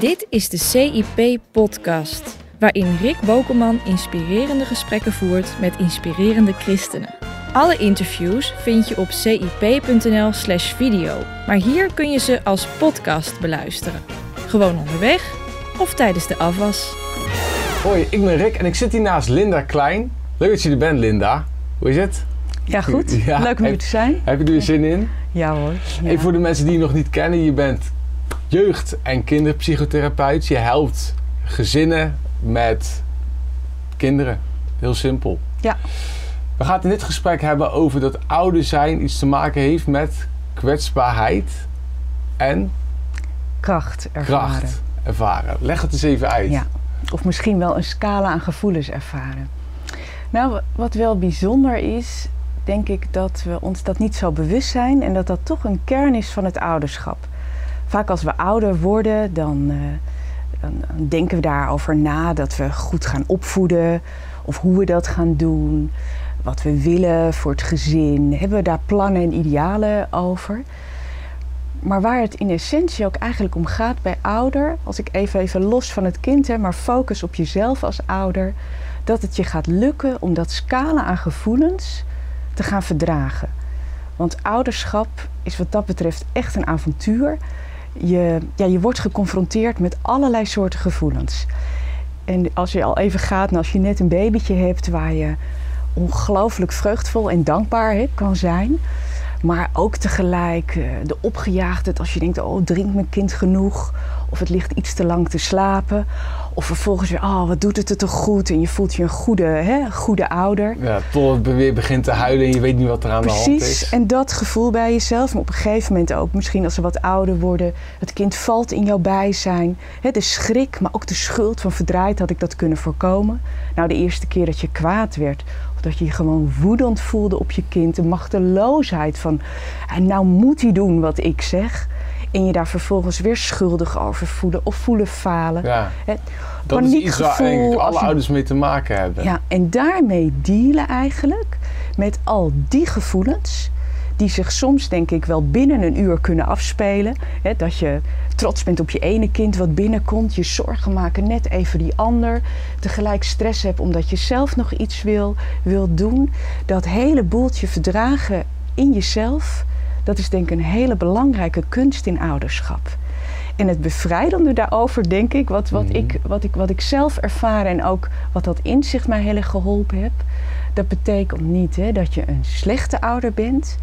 Dit is de CIP-podcast, waarin Rick Bokelman inspirerende gesprekken voert met inspirerende christenen. Alle interviews vind je op cip.nl/slash video, maar hier kun je ze als podcast beluisteren. Gewoon onderweg of tijdens de afwas. Hoi, ik ben Rick en ik zit hier naast Linda Klein. Leuk dat je er bent, Linda. Hoe is het? Ja, goed. Ja, Leuk om hier te zijn. Heb je er weer zin in? Ja hoor. Ja. Even voor de mensen die je nog niet kennen. Je bent jeugd- en kinderpsychotherapeut. Je helpt gezinnen met kinderen. Heel simpel. Ja. We gaan het in dit gesprek hebben over dat ouder zijn iets te maken heeft met kwetsbaarheid en Kracht ervaren. kracht ervaren. Leg het eens even uit. Ja. Of misschien wel een scala aan gevoelens ervaren. Nou, wa- wat wel bijzonder is, denk ik dat we ons dat niet zo bewust zijn en dat dat toch een kern is van het ouderschap. Vaak als we ouder worden, dan, eh, dan, dan denken we daarover na dat we goed gaan opvoeden of hoe we dat gaan doen, wat we willen voor het gezin. Hebben we daar plannen en idealen over? Maar waar het in essentie ook eigenlijk om gaat bij ouder, als ik even, even los van het kind, hè, maar focus op jezelf als ouder, dat het je gaat lukken om dat scala aan gevoelens te gaan verdragen. Want ouderschap is wat dat betreft echt een avontuur. Je, ja, je wordt geconfronteerd met allerlei soorten gevoelens. En als je al even gaat, en als je net een babytje hebt waar je ongelooflijk vreugdvol en dankbaar hè, kan zijn. Maar ook tegelijk eh, de opgejaagdheid als je denkt, oh drinkt mijn kind genoeg? Of het ligt iets te lang te slapen. Of vervolgens weer, oh wat doet het er toch goed? En je voelt je een goede, hè, goede ouder. Ja, tot het weer begint te huilen en je weet niet wat er aan de hand Precies, is. en dat gevoel bij jezelf. Maar op een gegeven moment ook, misschien als ze wat ouder worden, het kind valt in jouw bijzijn. Hè, de schrik, maar ook de schuld van verdraaid had ik dat kunnen voorkomen. Nou, de eerste keer dat je kwaad werd, of dat je je gewoon woedend voelde op je kind, de machteloosheid van, en nou moet hij doen wat ik zeg. En je daar vervolgens weer schuldig over voelen of voelen falen. Ja, dat is iets waar eigenlijk alle je- ouders mee te maken hebben. ja, en daarmee dealen eigenlijk met al die gevoelens. Die zich soms, denk ik, wel binnen een uur kunnen afspelen. Dat je trots bent op je ene kind wat binnenkomt. Je zorgen maken net even die ander. Tegelijk stress hebt omdat je zelf nog iets wil, wil doen. Dat hele boeltje verdragen in jezelf. Dat is denk ik een hele belangrijke kunst in ouderschap. En het bevrijdende daarover, denk ik, wat, wat, Mhm. ik, wat, ik, wat ik zelf ervaar en ook wat dat inzicht mij heel erg geholpen heeft. Dat betekent niet hè, dat je een slechte ouder bent,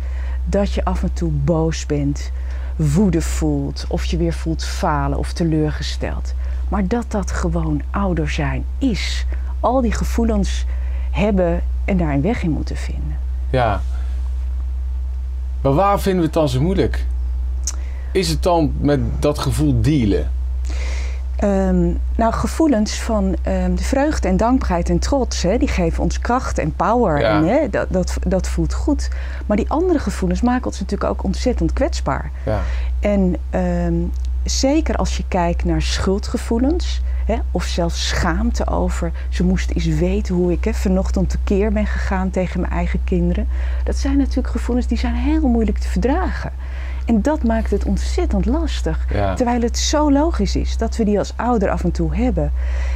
dat je af en toe boos bent, woede voelt, of je weer voelt falen of teleurgesteld. Maar dat dat gewoon ouder zijn is. Al die gevoelens hebben en daar een weg in moeten vinden. Ja. Maar waar vinden we het dan zo moeilijk? Is het dan met dat gevoel dealen? Ehm, nou, gevoelens van ehm, de vreugde en dankbaarheid en trots, hè, die geven ons kracht en power. Ja. En, hè, dat, dat, dat voelt goed. Maar die andere gevoelens maken ons natuurlijk ook ontzettend kwetsbaar. Ja. En ehm, zeker als je kijkt naar schuldgevoelens, hè, of zelfs schaamte over, ze moest eens weten hoe ik hè, vanochtend tekeer ben gegaan tegen mijn eigen kinderen. Dat zijn natuurlijk gevoelens die zijn heel moeilijk te verdragen. En dat maakt het ontzettend lastig. Ja. Terwijl het zo logisch is dat we die als ouder af en toe hebben.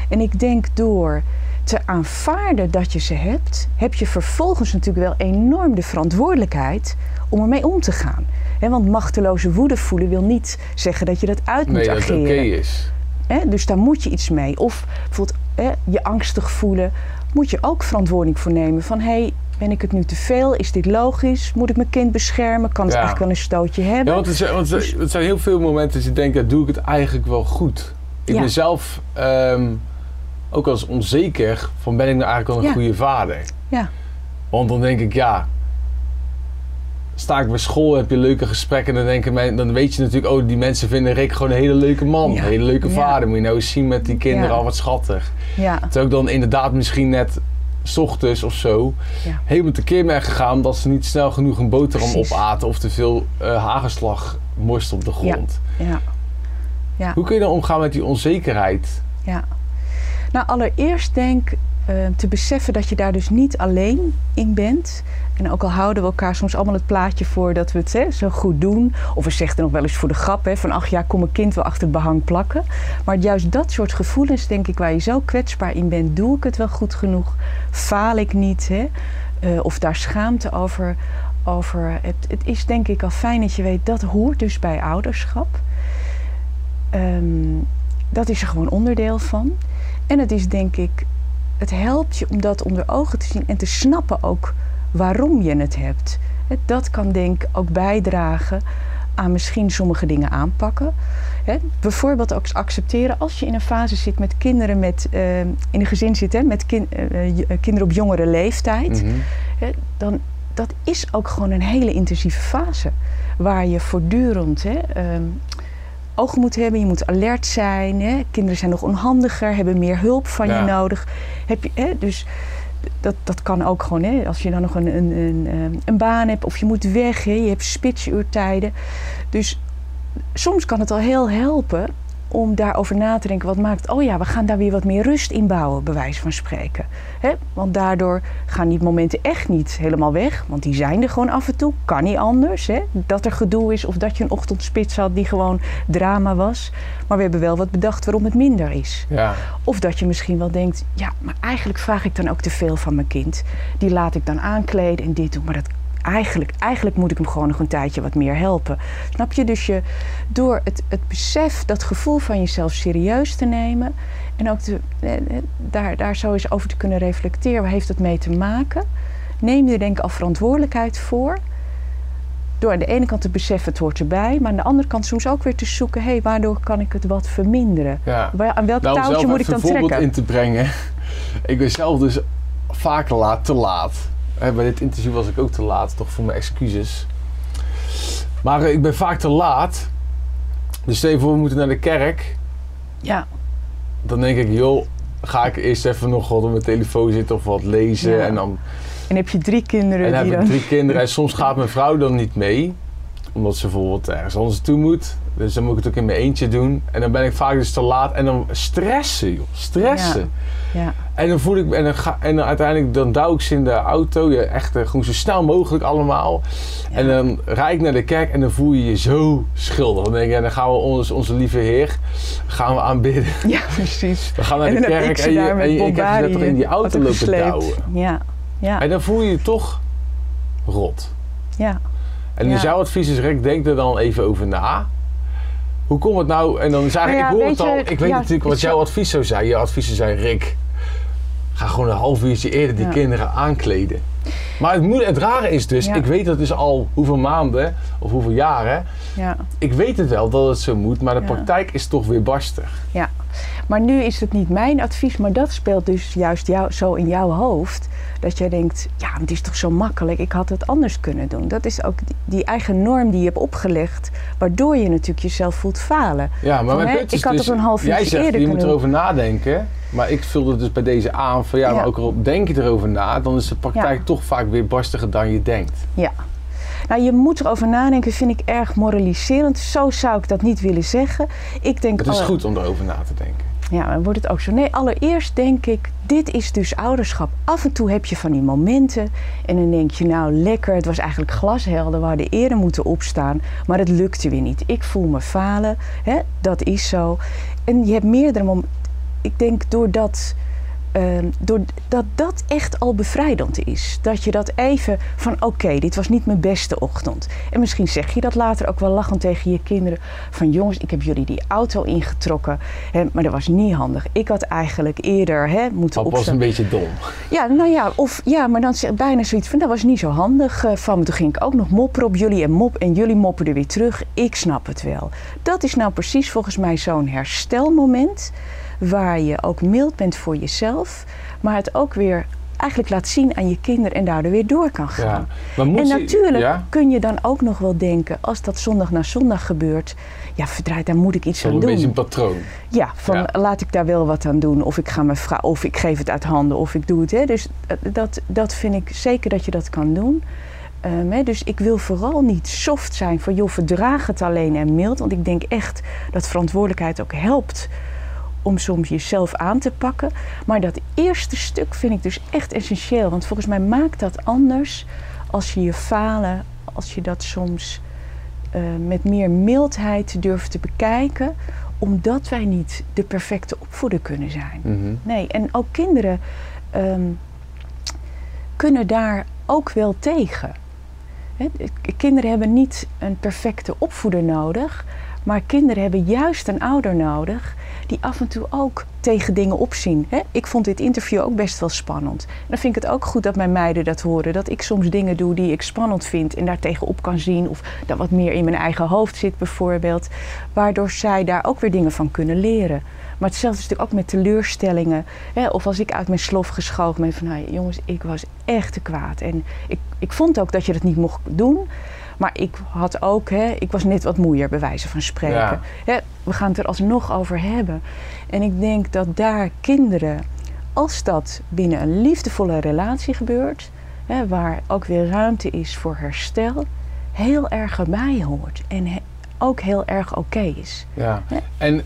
En ik denk door te aanvaarden dat je ze hebt, heb je vervolgens natuurlijk wel enorm de verantwoordelijkheid om ermee om te gaan. Hè, want machteloze woede voelen wil niet zeggen dat je dat uit moet Nee, dat het oké ageren. is. Dus daar moet je iets mee. Of bijvoorbeeld je angstig voelen, moet je ook verantwoording voor nemen. Van hé, hey, ben ik het nu te veel? Is dit logisch? Moet ik mijn kind beschermen? Kan het Ja. eigenlijk wel een stootje hebben? Ja, want er zijn, want er- er zijn heel veel momenten dat je denkt, ja, doe ik het eigenlijk wel goed? Ik Ja. ben zelf ehm, ook eens onzeker van ben ik nou eigenlijk wel een Ja. goede vader? Ja. Want dan denk ik, ja, sta ik bij school, heb je leuke gesprekken en dan, denken men, dan weet je natuurlijk, oh, die mensen vinden Rick gewoon een hele leuke man, Ja. een hele leuke Ja. vader. Moet je nou eens zien met die kinderen, al wat schattig. ja. Terwijl ik dan inderdaad misschien net 's ochtends of zo Ja. helemaal tekeer ben gegaan omdat ze niet snel genoeg een boterham Precies. opaten of te veel eh, hagelslag morst op de grond. Ja. Ja. Hoe kun je dan omgaan met die onzekerheid? Ja. Nou, allereerst denk Ehm, te beseffen dat je daar dus niet alleen in bent. En ook al houden we elkaar soms allemaal het plaatje voor dat we het hè, zo goed doen. Of we zeggen nog wel eens voor de grap: hè, van ach ja, kom een kind wel achter het behang plakken. Maar juist dat soort gevoelens, denk ik, waar je zo kwetsbaar in bent, doe ik het wel goed genoeg? Faal ik niet? Hè? Uh, of daar schaamte over. over. Het, het, is denk ik al fijn dat je weet dat hoort dus bij ouderschap. Um, dat is er gewoon onderdeel van. En het is denk ik het helpt je om dat onder ogen te zien en te snappen ook waarom je het hebt. Dat kan denk ik ook bijdragen aan misschien sommige dingen aanpakken. bijvoorbeeld ook accepteren als je in een fase zit met kinderen met, uh, in een gezin zit met kin, uh, kinderen op jongere leeftijd. Mm dan dat is ook gewoon een hele intensieve fase. Waar je voortdurend uh, oog moet hebben, je moet alert zijn. Hè? Kinderen zijn nog onhandiger, hebben meer hulp van je nodig. Heb je, hè? Dus dat, dat kan ook gewoon, hè? als je dan nog een, een, een, eh, een baan hebt of je moet weg, hè? je hebt spitsuurtijden. Dus soms kan het al heel helpen om daarover na te denken. Wat maakt, oh ja, we gaan daar weer wat meer rust in bouwen, bij wijze van spreken. Want daardoor gaan die momenten echt niet helemaal weg. Want die zijn er gewoon af en toe. Kan niet anders. Dat er gedoe is of dat je een ochtendspits had die gewoon drama was. Maar we hebben wel wat bedacht waarom het minder is. Ja. Of dat je misschien wel denkt, ja, maar eigenlijk vraag ik dan ook te veel van mijn kind. Die laat ik dan aankleden en dit doen. Maar dat eigenlijk, eigenlijk moet ik hem gewoon nog een tijdje wat meer helpen. Snap je? Dus je, door het, het besef, dat gevoel van jezelf serieus te nemen. En ook te, eh, eh, daar, daar zo eens over te kunnen reflecteren. Waar heeft het mee te maken? Neem je er denk ik al verantwoordelijkheid voor. Door aan de ene kant te beseffen, het hoort erbij. Maar aan de andere kant soms ook weer te zoeken... hé, hey, waardoor kan ik het wat verminderen? Ja. Aan welk nou, touwtje moet ik dan trekken? Om een voorbeeld in te brengen. Ik ben zelf dus vaak laat, te laat bij dit interview was ik ook te laat, toch voor mijn excuses. Maar eh, ik ben vaak te laat. Dus stel je voor, we moeten naar de kerk. Ja. Dan denk ik, joh, ga ik eerst even nog wat op mijn telefoon zitten of wat lezen. En dan... En heb je drie kinderen En dan heb ik drie kinderen. En soms gaat mijn vrouw dan niet mee. Omdat ze bijvoorbeeld ergens anders toe moet. Dus dan moet ik het ook in mijn eentje doen. En dan ben ik vaak dus te laat. En dan stressen, joh. Stressen. Ja. En dan voel ik en dan, ga, en dan uiteindelijk dan douw ik ze in de auto. Ja, echt uh, gewoon zo snel mogelijk allemaal. En dan rijd ik naar de kerk en dan voel je je zo schuldig. Dan denk je, dan gaan we ons, onze lieve Heer gaan we aanbidden. Ja, precies. We gaan naar de kerk en, je, en je, ik heb je toch in die auto lopen douwen. Ja. ja. En dan voel je je toch rot. Ja. En ja. jouw advies is, Rick, denk er dan even over na. Hoe komt het nou? En dan is eigenlijk, nou ja, ik hoor het al, ik weet natuurlijk wat jouw advies zou zijn. Je advies zou zijn, Rick, ga gewoon een half uurtje eerder die kinderen aankleden. Maar het, het rare is dus, ik weet dat is al hoeveel maanden of hoeveel jaren. Ja. Ik weet het wel dat het zo moet, maar de praktijk is toch weer barstig. Ja, maar nu is het niet mijn advies, maar dat speelt dus juist jou, zo in jouw hoofd. Dat jij denkt, ja, het is toch zo makkelijk, ik had het anders kunnen doen. Dat is ook die, eigen norm die je hebt opgelegd, waardoor je natuurlijk jezelf voelt falen. Ja, maar mijn is ik had dus, een half uur jij zegt, je moet erover nadenken. Maar ik vulde dus bij deze aan van ja, maar ook al denk je erover na, dan is de praktijk toch vaak weer barstiger dan je denkt. Ja. Nou, je moet erover nadenken, vind ik erg moraliserend. Zo zou ik dat niet willen zeggen. Ik denk, het is goed om erover na te denken. Ja, dan wordt het ook zo. Nee, allereerst denk ik, dit is dus ouderschap. Af en toe heb je van die momenten en dan denk je, nou lekker, het was eigenlijk glashelder, we hadden eerder moeten opstaan, maar het lukte weer niet. Ik voel me falen, hè? dat is zo. En je hebt meerdere momenten. Ik denk doordat uh, doordat dat echt al bevrijdend is. Dat je dat even van oké, dit was niet mijn beste ochtend. En misschien zeg je dat later ook wel lachend tegen je kinderen. Van jongens, ik heb jullie die auto ingetrokken. Hè, maar dat was niet handig. Ik had eigenlijk eerder hè, moeten opstaan. was een beetje dom. Ja, nou ja, of, ja maar dan bijna zoiets van dat was niet zo handig uh, van me. Toen ging ik ook nog mopperen op jullie en, mop, en jullie mopperden weer terug. Ik snap het wel. Dat is nou precies volgens mij zo'n herstelmoment waar je ook mild bent voor jezelf, maar het ook weer eigenlijk laat zien aan je kinderen en daardoor weer door kan gaan. Ja, en natuurlijk kun je dan ook nog wel denken, als dat zondag na zondag gebeurt, ja, verdraaid, daar moet ik iets aan doen. Een beetje een patroon. Ja, van laat ik daar wel wat aan doen, of ik ga me vragen, of ik geef het uit handen, of ik doe het. Hè. Dus eh, dat, dat vind ik zeker dat je dat kan doen. Um, dus ik wil vooral niet soft zijn van joh, verdraag het alleen en mild. Want ik denk echt dat verantwoordelijkheid ook helpt om soms jezelf aan te pakken. Maar dat eerste stuk vind ik dus echt essentieel. Want volgens mij maakt dat anders als je je falen, als je dat soms uh, met meer mildheid durft te bekijken. Omdat wij niet de perfecte opvoeder kunnen zijn. Mhm. Nee, en ook kinderen um, kunnen daar ook wel tegen. kinderen hebben niet een perfecte opvoeder nodig, maar kinderen hebben juist een ouder nodig die af en toe ook tegen dingen opzien. Ik vond dit interview ook best wel spannend. En dan vind ik het ook goed dat mijn meiden dat horen. Dat ik soms dingen doe die ik spannend vind en daar tegenop kan zien. Of dat wat meer in mijn eigen hoofd zit bijvoorbeeld. Waardoor zij daar ook weer dingen van kunnen leren. Maar hetzelfde is natuurlijk ook met teleurstellingen. Of als ik uit mijn slof geschoven ben van... Nou, jongens, ik was echt te kwaad. En ik, ik vond ook dat je dat niet mocht doen. Maar ik had ook, hè, ik was net wat moeier bij wijze van spreken. Hè, we gaan het er alsnog over hebben. En ik denk dat daar kinderen, als dat binnen een liefdevolle relatie gebeurt... Hè, waar ook weer ruimte is voor herstel, heel erg erbij hoort. En ook heel erg oké is. Ja, en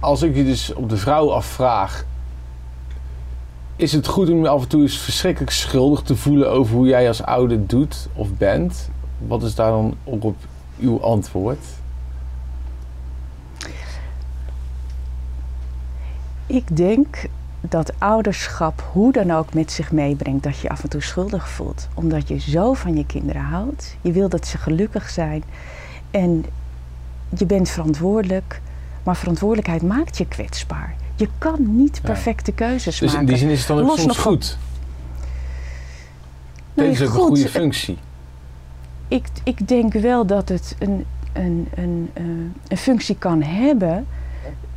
als ik je dus op de vrouw afvraag, is het goed om je af en toe eens verschrikkelijk schuldig te voelen over hoe jij als ouder doet of bent? Wat is daar dan op uw antwoord? Ik denk dat ouderschap hoe dan ook met zich meebrengt dat je af en toe schuldig voelt. Omdat je zo van je kinderen houdt. Je wil dat ze gelukkig zijn. En je bent verantwoordelijk maar verantwoordelijkheid maakt je kwetsbaar. Je kan niet perfecte keuzes maken. Dus in die zin is het dan ook soms goed? Nee, is ook een goede functie. Ik, ik denk wel dat het een, een, een, uh, een functie kan hebben...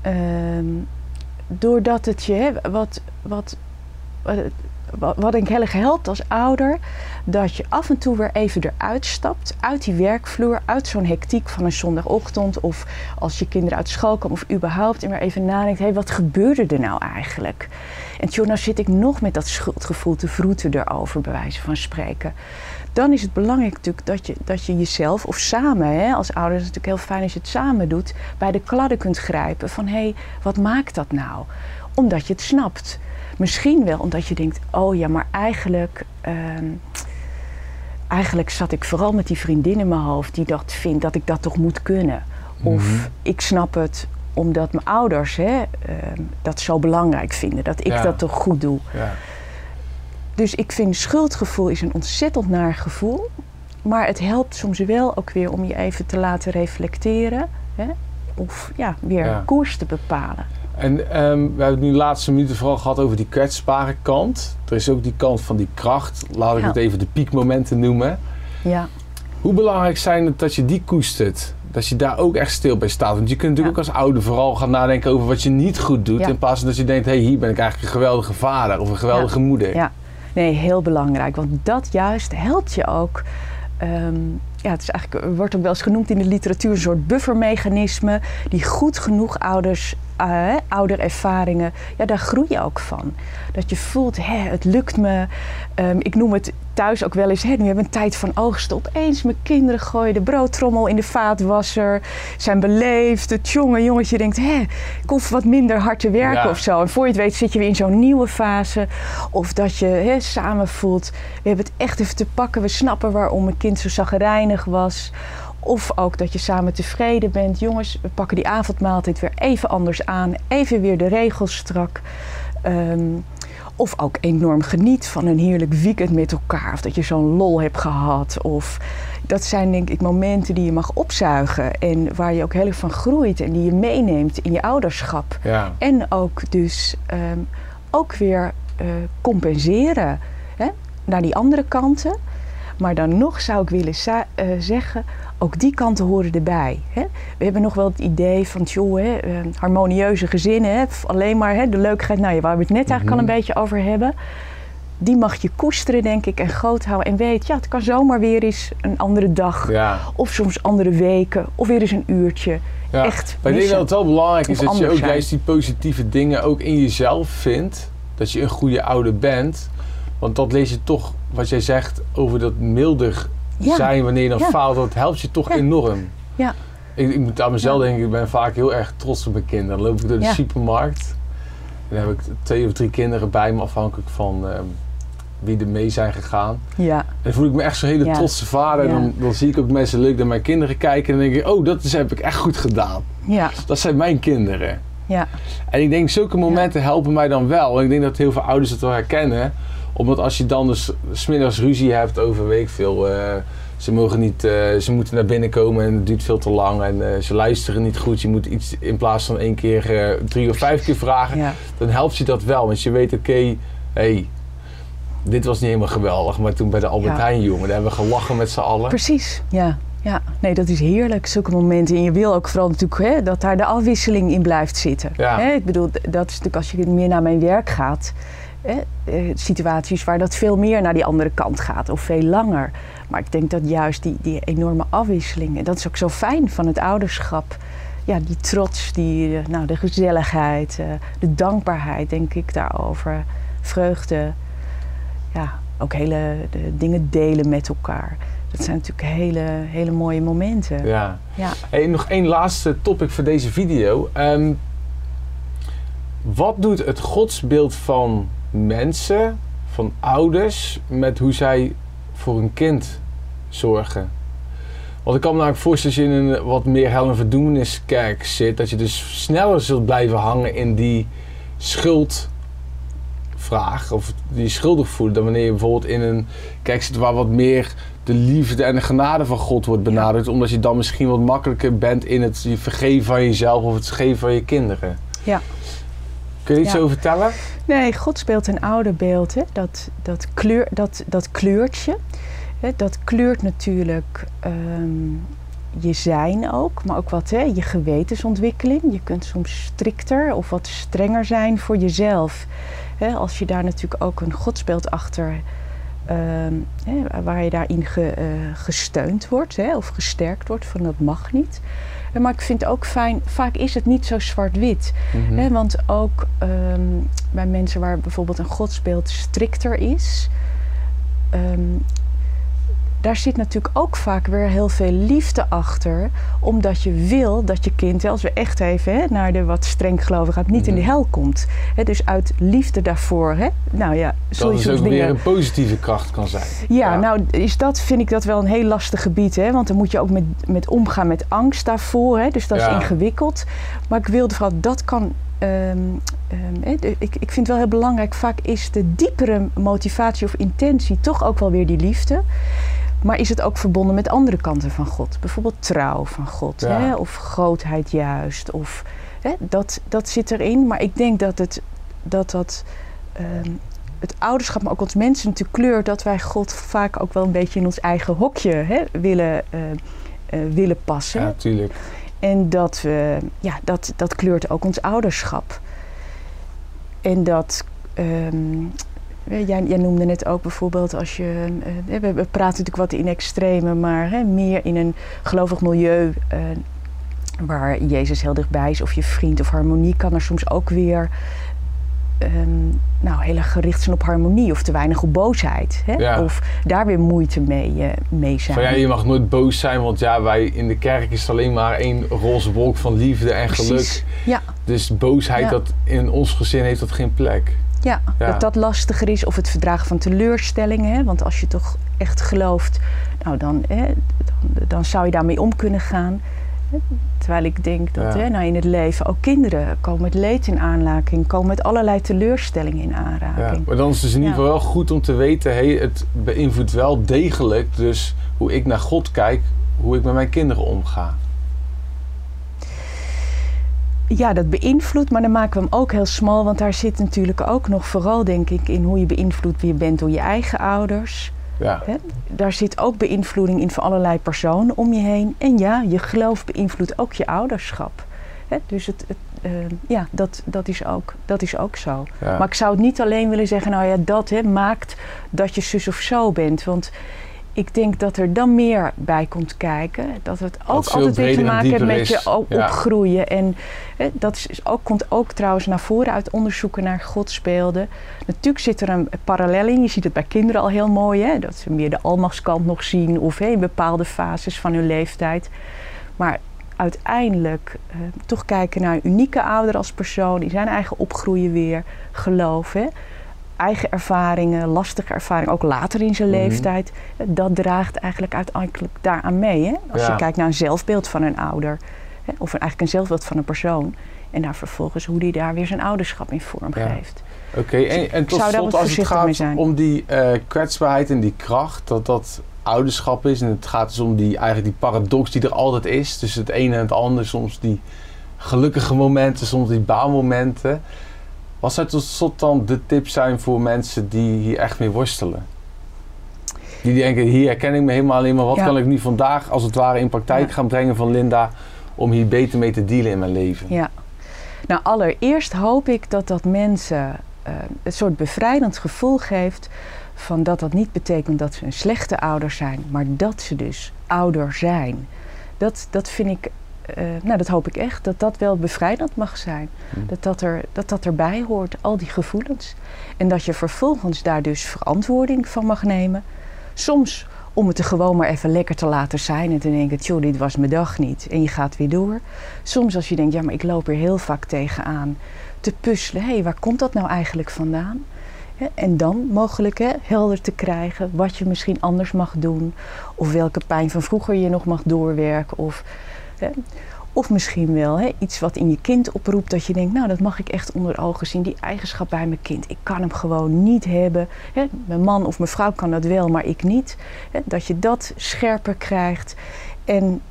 Uh, doordat het je... Wat, wat, wat, wat ik heel erg helpt als ouder, dat je af en toe weer even eruit stapt, uit die werkvloer, uit zo'n hectiek van een zondagochtend of als je kinderen uit school komen of überhaupt en weer even nadenkt, hé, hey, wat gebeurde er nou eigenlijk? En tjoh, nou zit ik nog met dat schuldgevoel te vroeten erover, bij wijze van spreken. Dan is het belangrijk natuurlijk dat je, dat je jezelf, of samen, hè, als ouders is het natuurlijk heel fijn als je het samen doet, bij de kladden kunt grijpen van hé, hey, wat maakt dat nou? Omdat je het snapt. Misschien wel omdat je denkt, oh ja, maar eigenlijk, ehm, eigenlijk zat ik vooral met die vriendin in mijn hoofd die dat vindt dat ik dat toch moet kunnen. Of mhm. ik snap het omdat mijn ouders hè, ehm, dat zo belangrijk vinden, dat ik dat toch goed doe. Ja. Dus ik vind schuldgevoel is een ontzettend naar gevoel. Maar het helpt soms wel ook weer om je even te laten reflecteren. Hè? Of ja, weer koers te bepalen. En um, we hebben het nu de laatste minuten vooral gehad over die kwetsbare kant. Er is ook die kant van die kracht. Laat ik het even de piekmomenten noemen. Ja. Hoe belangrijk zijn het dat je die koestert? Dat je daar ook echt stil bij staat. Want je kunt natuurlijk ook als ouder vooral gaan nadenken over wat je niet goed doet. In plaats van dat je denkt, hé, hey, hier ben ik eigenlijk een geweldige vader of een geweldige moeder. Ja, nee, heel belangrijk. Want dat juist helpt je ook Um, ja, het is eigenlijk, wordt ook wel eens genoemd in de literatuur een soort buffermechanisme die goed genoeg ouders, uh, ouderervaringen, ja, daar groei je ook van. Dat je voelt, hè, het lukt me. Um, ik noem het thuis ook wel eens, hè, nu hebben we een tijd van oogst. Opeens mijn kinderen gooien de broodtrommel in de vaatwasser, zijn beleefd. Het jonge jongetje denkt, hè, ik hoef wat minder hard te werken of zo. En voor je het weet zit je weer in zo'n nieuwe fase. Of dat je hè, samen voelt, we hebben het echt even te pakken. We snappen waarom mijn kind zo zagrijnig was. Of ook dat je samen tevreden bent. Jongens, we pakken die avondmaaltijd weer even anders aan. Even weer de regels strak. Um, of ook enorm geniet van een heerlijk weekend met elkaar. Of dat je zo'n lol hebt gehad. Of dat zijn denk ik momenten die je mag opzuigen. En waar je ook heel erg van groeit. En die je meeneemt in je ouderschap. Ja. En ook dus um, ook weer uh, compenseren. Hè? Naar die andere kanten. Maar dan nog zou ik willen uh, zeggen, ook die kanten horen erbij. Hè? We hebben nog wel het idee van joh, hè, uh, harmonieuze gezinnen, hè, alleen maar hè, de leukheid, nou ja, waar we het net eigenlijk al een mhm. beetje over hebben. Die mag je koesteren, denk ik, en groot houden. En weet, ja, het kan zomaar weer eens een andere dag. Ja. Of soms andere weken. Of weer eens een uurtje. Ja. Echt. Maar ik denk dat het wel belangrijk is dat je ook juist die positieve dingen ook in jezelf vindt. Dat je een goede ouder bent. Want dat lees je toch, wat jij zegt, over dat milder zijn wanneer je dan faalt. Dat helpt je toch enorm. Ja. Ik, ik moet aan mezelf denken, ik ben vaak heel erg trots op mijn kinderen. Dan loop ik door de supermarkt. Dan heb ik twee of drie kinderen bij me, afhankelijk van ehm, wie er mee zijn gegaan. Ja. En dan voel ik me echt zo'n hele trotse vader. En dan, dan, zie ik ook mensen leuk naar mijn kinderen kijken. En dan denk ik, oh, dat is, heb ik echt goed gedaan. Ja. Dat zijn mijn kinderen. Ja. En ik denk, zulke momenten helpen mij dan wel. En ik denk dat heel veel ouders het wel herkennen. Omdat als je dan dus smiddags ruzie hebt over, weet ik veel... Uh, ze mogen niet, uh, ze moeten naar binnen komen en het duurt veel te lang en uh, ze luisteren niet goed. Je moet iets in plaats van één keer uh, drie of vijf keer vragen. Ja. Dan helpt je dat wel, want je weet, oké, okay, hey, dit was niet helemaal geweldig. Maar toen bij de Albert ja. Heijn jongen, daar hebben we gelachen met z'n allen. Precies, ja. Ja, nee, dat is heerlijk, zulke momenten. En je wil ook vooral natuurlijk hè, dat daar de afwisseling in blijft zitten. Ja. Hè, ik bedoel, dat is natuurlijk als je meer naar mijn werk gaat... Hè, situaties waar dat veel meer naar die andere kant gaat of veel langer. Maar ik denk dat juist die, die enorme afwisseling, en dat is ook zo fijn van het ouderschap. Ja, die trots, die, nou, de gezelligheid, de dankbaarheid, denk ik daarover. Vreugde. Ja, ook hele dingen delen met elkaar. Dat zijn natuurlijk hele, hele mooie momenten. Ja. ja. Hey, nog één laatste topic voor deze video. Um, wat doet het godsbeeld van mensen, van ouders, met hoe zij voor hun kind zorgen? Want ik kan me namelijk voorstellen als je in een wat meer hel- en verdoemeniskerk zit, dat je dus sneller zult blijven hangen in die schuldvraag of die schuldig voelen dan wanneer je bijvoorbeeld in een kerk zit waar wat meer de liefde en de genade van God wordt benadrukt, omdat je dan misschien wat makkelijker bent in het vergeven van jezelf of het geven van je kinderen. Ja. Kun je iets Ja. over vertellen? Nee, God speelt een ouderbeeld. Hè? Dat, dat, kleur, dat, dat kleurtje, hè? dat kleurt natuurlijk ehm, je zijn ook, maar ook wat hè? je gewetensontwikkeling. Je kunt soms strikter of wat strenger zijn voor jezelf. Hè? Als je daar natuurlijk ook een godsbeeld achter ehm, hè? waar je daarin ge, eh, gesteund wordt hè? of gesterkt wordt van dat mag niet. Eh, Maar ik vind ook fijn, vaak is het niet zo zwart-wit. Mhm. Want ook ehm, bij mensen waar bijvoorbeeld een godsbeeld strikter is, ehm, daar zit natuurlijk ook vaak weer heel veel liefde achter. Omdat je wil dat je kind, als we echt even hè, naar de wat streng geloven gaat, niet in de Mhm. hel komt. Hè, dus uit liefde daarvoor. Hè, nou ja, Dat is ook dingen weer een positieve kracht kan zijn. ja, nou is dat, vind ik dat wel een heel lastig gebied. Hè? Want dan moet je ook met, met omgaan met angst daarvoor. Hè? Dus dat Ja. is ingewikkeld. Maar ik wilde vooral, dat kan... ehm, ehm, de- ik, ik vind het wel heel belangrijk. Vaak is de diepere motivatie of intentie toch ook wel weer die liefde. Maar is het ook verbonden met andere kanten van God? Bijvoorbeeld trouw van God. Ja. Hè? Of grootheid juist. Of, hè? Dat, dat zit erin. Maar ik denk dat het, dat, dat ehm, het ouderschap, maar ook ons mensen natuurlijk kleurt... dat wij God vaak ook wel een beetje in ons eigen hokje hè, willen, eh, eh, willen passen. Ja, tuurlijk. En dat, we, ja, dat, dat kleurt ook ons ouderschap. En dat. ehm, jij, jij noemde net ook bijvoorbeeld als je. eh, we, we praten natuurlijk wat in extreme, maar hè, meer in een gelovig milieu. eh, waar Jezus heel dichtbij is, of je vriend of harmonie, kan er soms ook weer. ehm, nou, heel erg gericht zijn op harmonie of te weinig op boosheid. Hè? Ja. Of daar weer moeite mee, eh, mee zijn. Van ja, je mag nooit boos zijn, want ja, wij in de kerk is het alleen maar één roze wolk van liefde en geluk. Ja, Dus boosheid, Ja. dat in ons gezin heeft dat geen plek. Ja, Ja. dat dat lastiger is. Of het verdragen van teleurstellingen. Hè? Want als je toch echt gelooft, nou dan, hè, dan, dan zou je daarmee om kunnen gaan. Terwijl ik denk dat Ja. hè, nou in het leven ook kinderen komen met leed in aanraking. Komen met allerlei teleurstellingen in Ja. aanraking. Maar dan is het in ieder Ja. geval wel goed om te weten, hey, het beïnvloedt wel degelijk dus hoe ik naar God kijk, hoe ik met mijn kinderen omga. Ja, dat beïnvloedt, maar dan maken we hem ook heel smal. Want daar zit natuurlijk ook nog vooral, denk ik, in hoe je beïnvloed wie je bent door je eigen ouders. Ja, Hè? Daar zit ook beïnvloeding in van allerlei personen om je heen. En ja, je geloof beïnvloedt ook je ouderschap. Hè? Dus het, het, eh, ja, dat, dat, is ook, dat is ook zo. ja. Maar ik zou het niet alleen willen zeggen, nou ja, dat hè, maakt dat je zus of zo bent. Want ik denk dat er dan meer bij komt kijken. Dat het ook altijd weer te maken heeft met je Ja. opgroeien. En hè, dat is, is ook, komt ook trouwens naar voren uit onderzoeken naar godsbeelden. Natuurlijk zit er een parallel in. Je ziet het bij kinderen al heel mooi. Hè? Dat ze meer de almachtskant nog zien. Of hè, in bepaalde fases van hun leeftijd. Maar uiteindelijk uh, toch kijken naar een unieke ouder als persoon, die zijn eigen opgroeien weer, geloof. Hè? Eigen ervaringen, lastige ervaringen, ook later in zijn mhm. leeftijd. Dat draagt eigenlijk uiteindelijk daaraan mee. Hè? Als je kijkt naar een zelfbeeld van een ouder, hè? of eigenlijk een zelfbeeld van een persoon. En daar vervolgens hoe die daar weer zijn ouderschap in vorm geeft. Oké, en, en tot slot als het gaat om die uh, kwetsbaarheid en die kracht, dat dat ouderschap is. En het gaat dus om die, eigenlijk die paradox die er altijd is. Tussen het ene en het andere. Soms die gelukkige momenten, soms die baalmomenten. Wat zou tot slot dan de tip zijn voor mensen die hier echt mee worstelen? Die denken, hier herken ik me helemaal in, maar wat kan ik nu vandaag als het ware in praktijk gaan brengen van Linda om hier beter mee te dealen in mijn leven? Ja, nou allereerst hoop ik dat dat mensen uh, een soort bevrijdend gevoel geeft van dat dat niet betekent dat ze een slechte ouder zijn, maar dat ze dus ouder zijn. Dat, dat vind ik, uh, nou dat hoop ik echt, dat dat wel bevrijdend mag zijn. Hm. Dat, dat, er, dat dat erbij hoort, al die gevoelens. En dat je vervolgens daar dus verantwoording van mag nemen. Soms om het er gewoon maar even lekker te laten zijn en te denken, joh, dit was mijn dag niet. En je gaat weer door. Soms als je denkt, ja, maar ik loop er heel vaak tegenaan te puzzelen. Hé, hey, waar komt dat nou eigenlijk vandaan? En dan mogelijk hè, helder te krijgen wat je misschien anders mag doen. Of welke pijn van vroeger je nog mag doorwerken. Of, hè, of misschien wel hè, iets wat in je kind oproept dat je denkt, nou dat mag ik echt onder ogen zien. Die eigenschap bij mijn kind. Ik kan hem gewoon niet hebben. Hè. Mijn man of mijn vrouw kan dat wel, maar ik niet. Hè, dat je dat scherper krijgt. En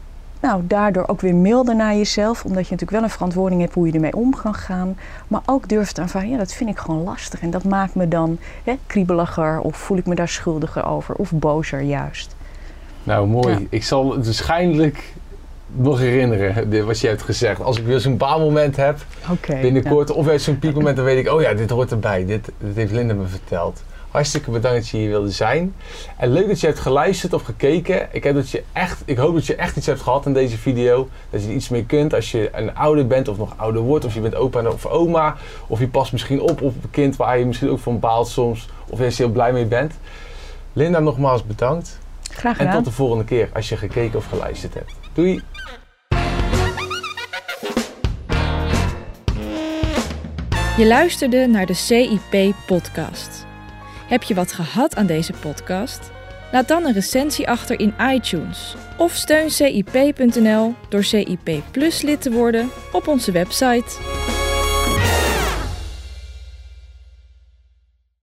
nou, daardoor ook weer milder naar jezelf, omdat je natuurlijk wel een verantwoording hebt hoe je ermee om kan gaan. Maar ook durft aan ja, dat vind ik gewoon lastig. En dat maakt me dan hè, kriebeliger of voel ik me daar schuldiger over of bozer juist. Nou, mooi. Ik zal waarschijnlijk nog herinneren, wat je hebt gezegd. Als ik weer zo'n baalmoment heb binnenkort, of weer zo'n piekmoment, dan weet ik, oh ja, dit hoort erbij. Dit, dit heeft Linda me verteld. Hartstikke bedankt dat je hier wilde zijn. En leuk dat je hebt geluisterd of gekeken. Ik, heb dat je echt, ik hoop dat je echt iets hebt gehad in deze video. Dat je er iets mee kunt als je een ouder bent of nog ouder wordt. Of je bent opa of oma. Of je past misschien op op een kind waar je misschien ook van baalt soms. Of je heel blij mee bent. Linda, nogmaals bedankt. Graag gedaan. En tot de volgende keer als je gekeken of geluisterd hebt. Doei! Je luisterde naar de CIP-podcast. Heb je wat gehad aan deze podcast? Laat dan een recensie achter in iTunes of steun CIP.nl door CIP Plus lid te worden op onze website.